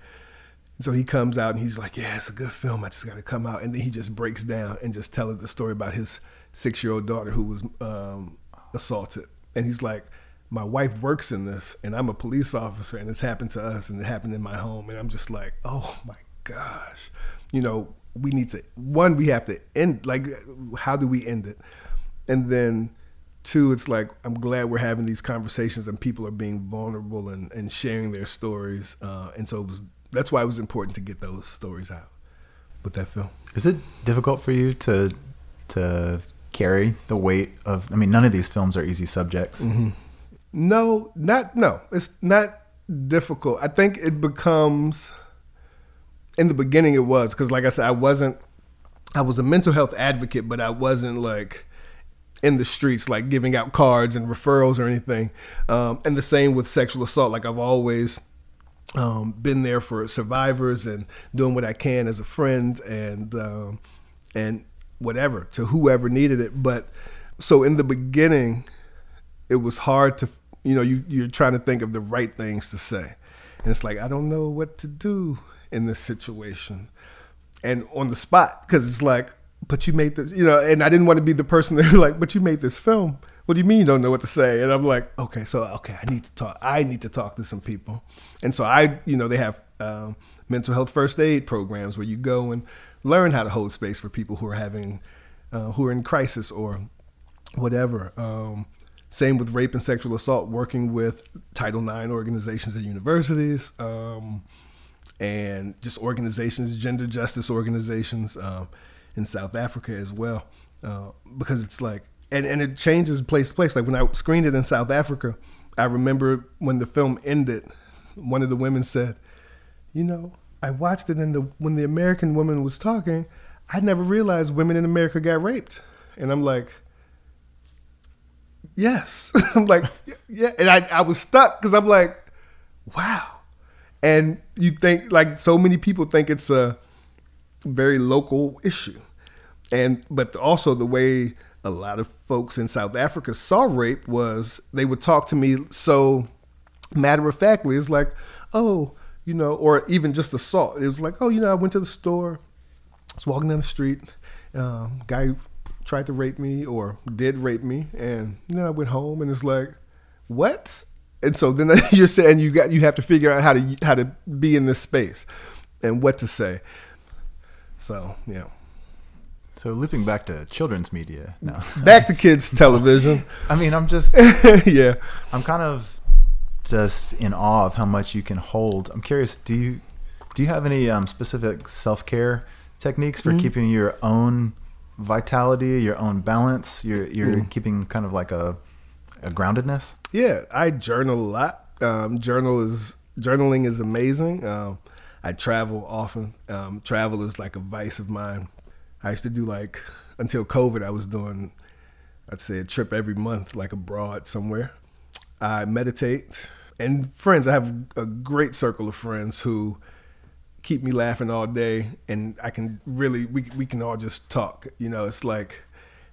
So he comes out and he's like, "Yeah, it's a good film. I just got to come out." And then he just breaks down and just telling the story about his six-year-old daughter who was um, assaulted, and he's like, "My wife works in this, and I'm a police officer, and it's happened to us, and it happened in my home." And I'm just like, "Oh my gosh," you know. We need to one. We have to end. Like, how do we end it? And then two, it's like I'm glad we're having these conversations and people are being vulnerable and, and sharing their stories. Uh, and so it was that's why it was important to get those stories out with that film. Is it difficult for you to to carry the weight of? I mean, none of these films are easy subjects. Mm-hmm. No, not no. It's not difficult. I think it becomes. In the beginning, it was because, like I said, I wasn't. I was a mental health advocate, but I wasn't like in the streets, like giving out cards and referrals or anything. Um, and the same with sexual assault. Like I've always um, been there for survivors and doing what I can as a friend and um, and whatever to whoever needed it. But so in the beginning, it was hard to you know you you're trying to think of the right things to say, and it's like I don't know what to do in this situation, and on the spot because it's like, but you made this, you know, and I didn't want to be the person that like, but you made this film. What do you mean you don't know what to say? And I'm like, okay, so okay, I need to talk. I need to talk to some people, and so I, you know, they have um, mental health first aid programs where you go and learn how to hold space for people who are having, uh, who are in crisis or whatever. Um, same with rape and sexual assault, working with Title IX organizations at universities um, and just organizations, gender justice organizations um, in South Africa as well. Uh, because it's like, and, and it changes place to place. Like when I screened it in South Africa, I remember when the film ended, one of the women said, You know, I watched it and the when the American woman was talking, I never realized women in America got raped. And I'm like, yes. I'm like, yeah. And I, I was stuck because I'm like, wow. And you think, like, so many people think it's a very local issue. And, but also the way a lot of folks in South Africa saw rape was they would talk to me so matter of factly. It's like, oh, you know, or even just assault. It was like, oh, you know, I went to the store, I was walking down the street, um, guy tried to rape me or did rape me, and then I went home and it's like, what? And so then you're saying you got you have to figure out how to how to be in this space and what to say. So yeah. So looping back to children's media now. back to kids television. I mean, I'm just yeah. I'm kind of just in awe of how much you can hold. I'm curious. Do you do you have any um, specific self care techniques for mm-hmm. keeping your own vitality, your own balance. You're you're mm. keeping kind of like a a groundedness. Yeah, I journal a lot. Um, journal is journaling is amazing. Um, I travel often. Um, travel is like a vice of mine. I used to do like until COVID. I was doing, I'd say a trip every month, like abroad somewhere. I meditate and friends. I have a great circle of friends who keep me laughing all day and I can really we we can all just talk. You know, it's like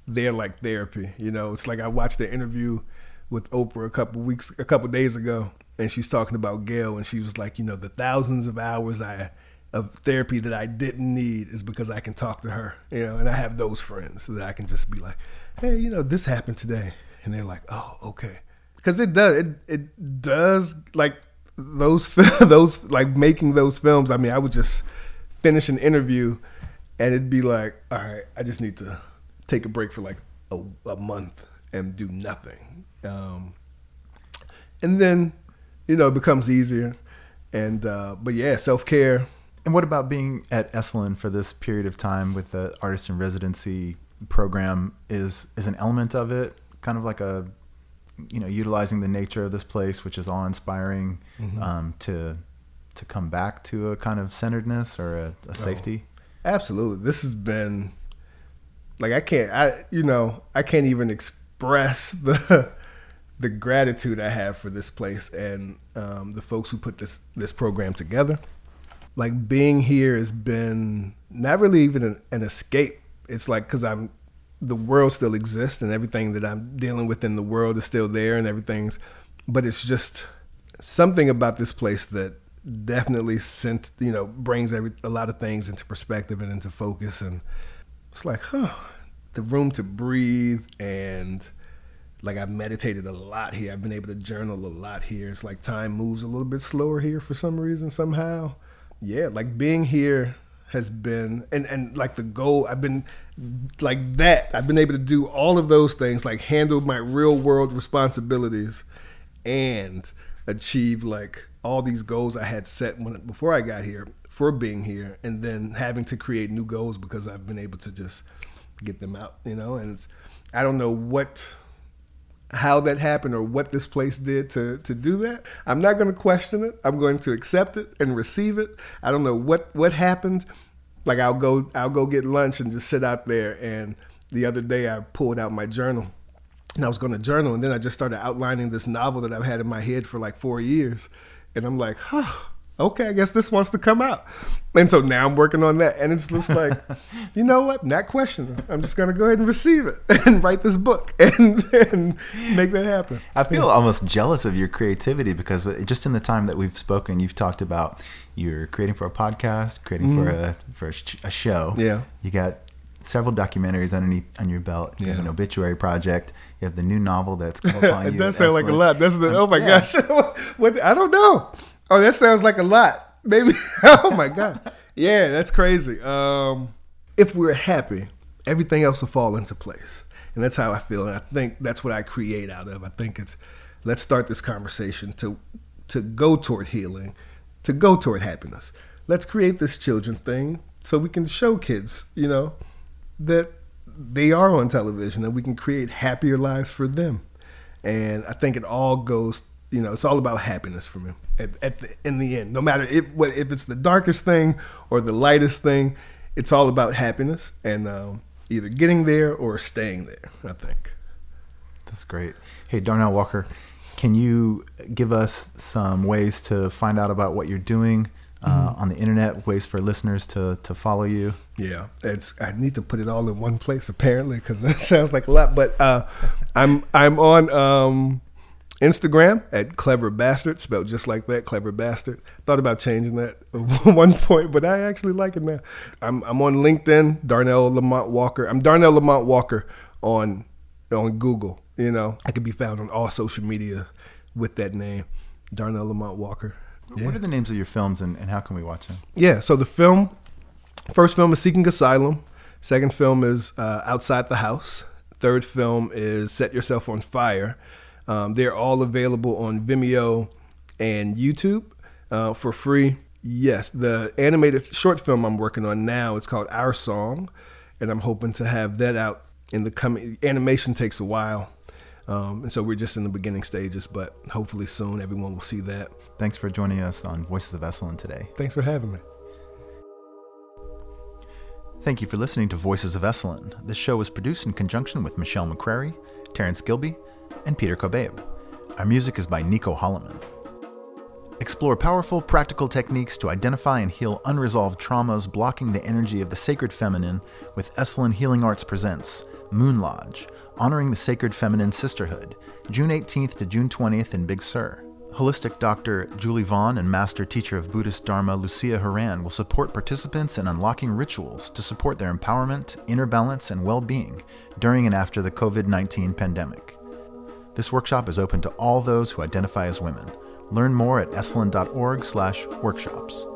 they're like therapy. You know, it's like I watched the interview with Oprah a couple weeks a couple days ago and she's talking about Gayle and she was like, you know, the thousands of hours I of therapy that I didn't need is because I can talk to her. You know, and I have those friends so that I can just be like, Hey, you know, this happened today and they're like, Oh, okay. Because it does it it does like those those like making those films. I mean, I would just finish an interview, and it'd be like, all right, I just need to take a break for like a, a month and do nothing, um, and then you know it becomes easier. And uh, but yeah, self care. And what about being at Esalen for this period of time with the artist in residency program? Is is an element of it kind of like a you know, utilizing the nature of this place, which is awe inspiring, mm-hmm. um, to to come back to a kind of centeredness or a, a oh, safety. Oh, absolutely, this has been like I can't, I you know, I can't even express the the gratitude I have for this place and um, the folks who put this this program together. Like being here has been not really even an, an escape. It's like because I'm the world still exists and everything that I'm dealing with in the world is still there and everything's but it's just something about this place that definitely sent you know brings every a lot of things into perspective and into focus and it's like huh the room to breathe and like I've meditated a lot here. I've been able to journal a lot here. It's like time moves a little bit slower here for some reason somehow. Yeah like being here has been and and like the goal I've been like that I've been able to do all of those things like handle my real world responsibilities and achieve like all these goals I had set when before I got here for being here and then having to create new goals because I've been able to just get them out you know? And I don't know what how that happened or what this place did to to do that. I'm not going to question it. I'm going to accept it and receive it. I don't know what what happened. Like I'll go I'll go get lunch and just sit out there and the other day I pulled out my journal and I was going to journal and then I just started outlining this novel that I've had in my head for like 4 years and I'm like, "Huh, okay, I guess this wants to come out. And so now I'm working on that. And it's just like, you know what? Not questioning. I'm just going to go ahead and receive it and write this book and, and make that happen. I feel almost jealous of your creativity because just in the time that we've spoken, you've talked about you're creating for a podcast, creating mm-hmm. for a for a, show. Yeah. You got several documentaries underneath on your belt. You yeah. have an obituary project. You have the new novel that's come upon you. it does sound like a lot. That's the, oh my yeah. gosh. what, I don't know. Oh, that sounds like a lot. Maybe. oh my god. Yeah, that's crazy. Um, if we're happy, everything else will fall into place, and that's how I feel. And I think that's what I create out of. I think it's let's start this conversation to to go toward healing, to go toward happiness. Let's create this children thing so we can show kids, you know, that they are on television and we can create happier lives for them. And I think it all goes you know, it's all about happiness for me. At, at the, in the end, no matter if if it's the darkest thing or the lightest thing, it's all about happiness and um, either getting there or staying there. I think. That's great. Hey, Darnell Walker, can you give us some ways to find out about what you're doing uh, mm-hmm. on the internet? Ways for listeners to to follow you. Yeah, it's. I need to put it all in one place apparently because that sounds like a lot. But uh, I'm I'm on. Um, Instagram at Clever Bastard, spelled just like that, Clever Bastard. Thought about changing that at one point, but I actually like it now. I'm, I'm on LinkedIn, Darnell Lamont Walker. I'm Darnell Lamont Walker on on Google. You know, I can be found on all social media with that name, Darnell Lamont Walker. Yeah. What are the names of your films and, and how can we watch them? Yeah, so the film, first film is Seeking Asylum. Second film is uh, Outside the House. Third film is Set Yourself on Fire. Um, they're all available on Vimeo and YouTube uh, for free. Yes, the animated short film I'm working on now, it's called Our Song, and I'm hoping to have that out in the coming. Animation takes a while, um, and so we're just in the beginning stages, but hopefully soon everyone will see that. Thanks for joining us on Voices of Esalen today. Thanks for having me. Thank you for listening to Voices of Esalen. This show was produced in conjunction with Michelle McCrary, Terrence Gilby, and Peter Kobabe. Our music is by Nico Holloman. Explore powerful, practical techniques to identify and heal unresolved traumas blocking the energy of the sacred feminine with Esalen Healing Arts Presents Moon Lodge, honoring the sacred feminine sisterhood, June 18th to June 20th in Big Sur. Holistic Dr. Julie Vaughn and Master Teacher of Buddhist Dharma Lucia Haran will support participants in unlocking rituals to support their empowerment, inner balance, and well being during and after the COVID 19 pandemic. This workshop is open to all those who identify as women. Learn more at esalen.org/workshops.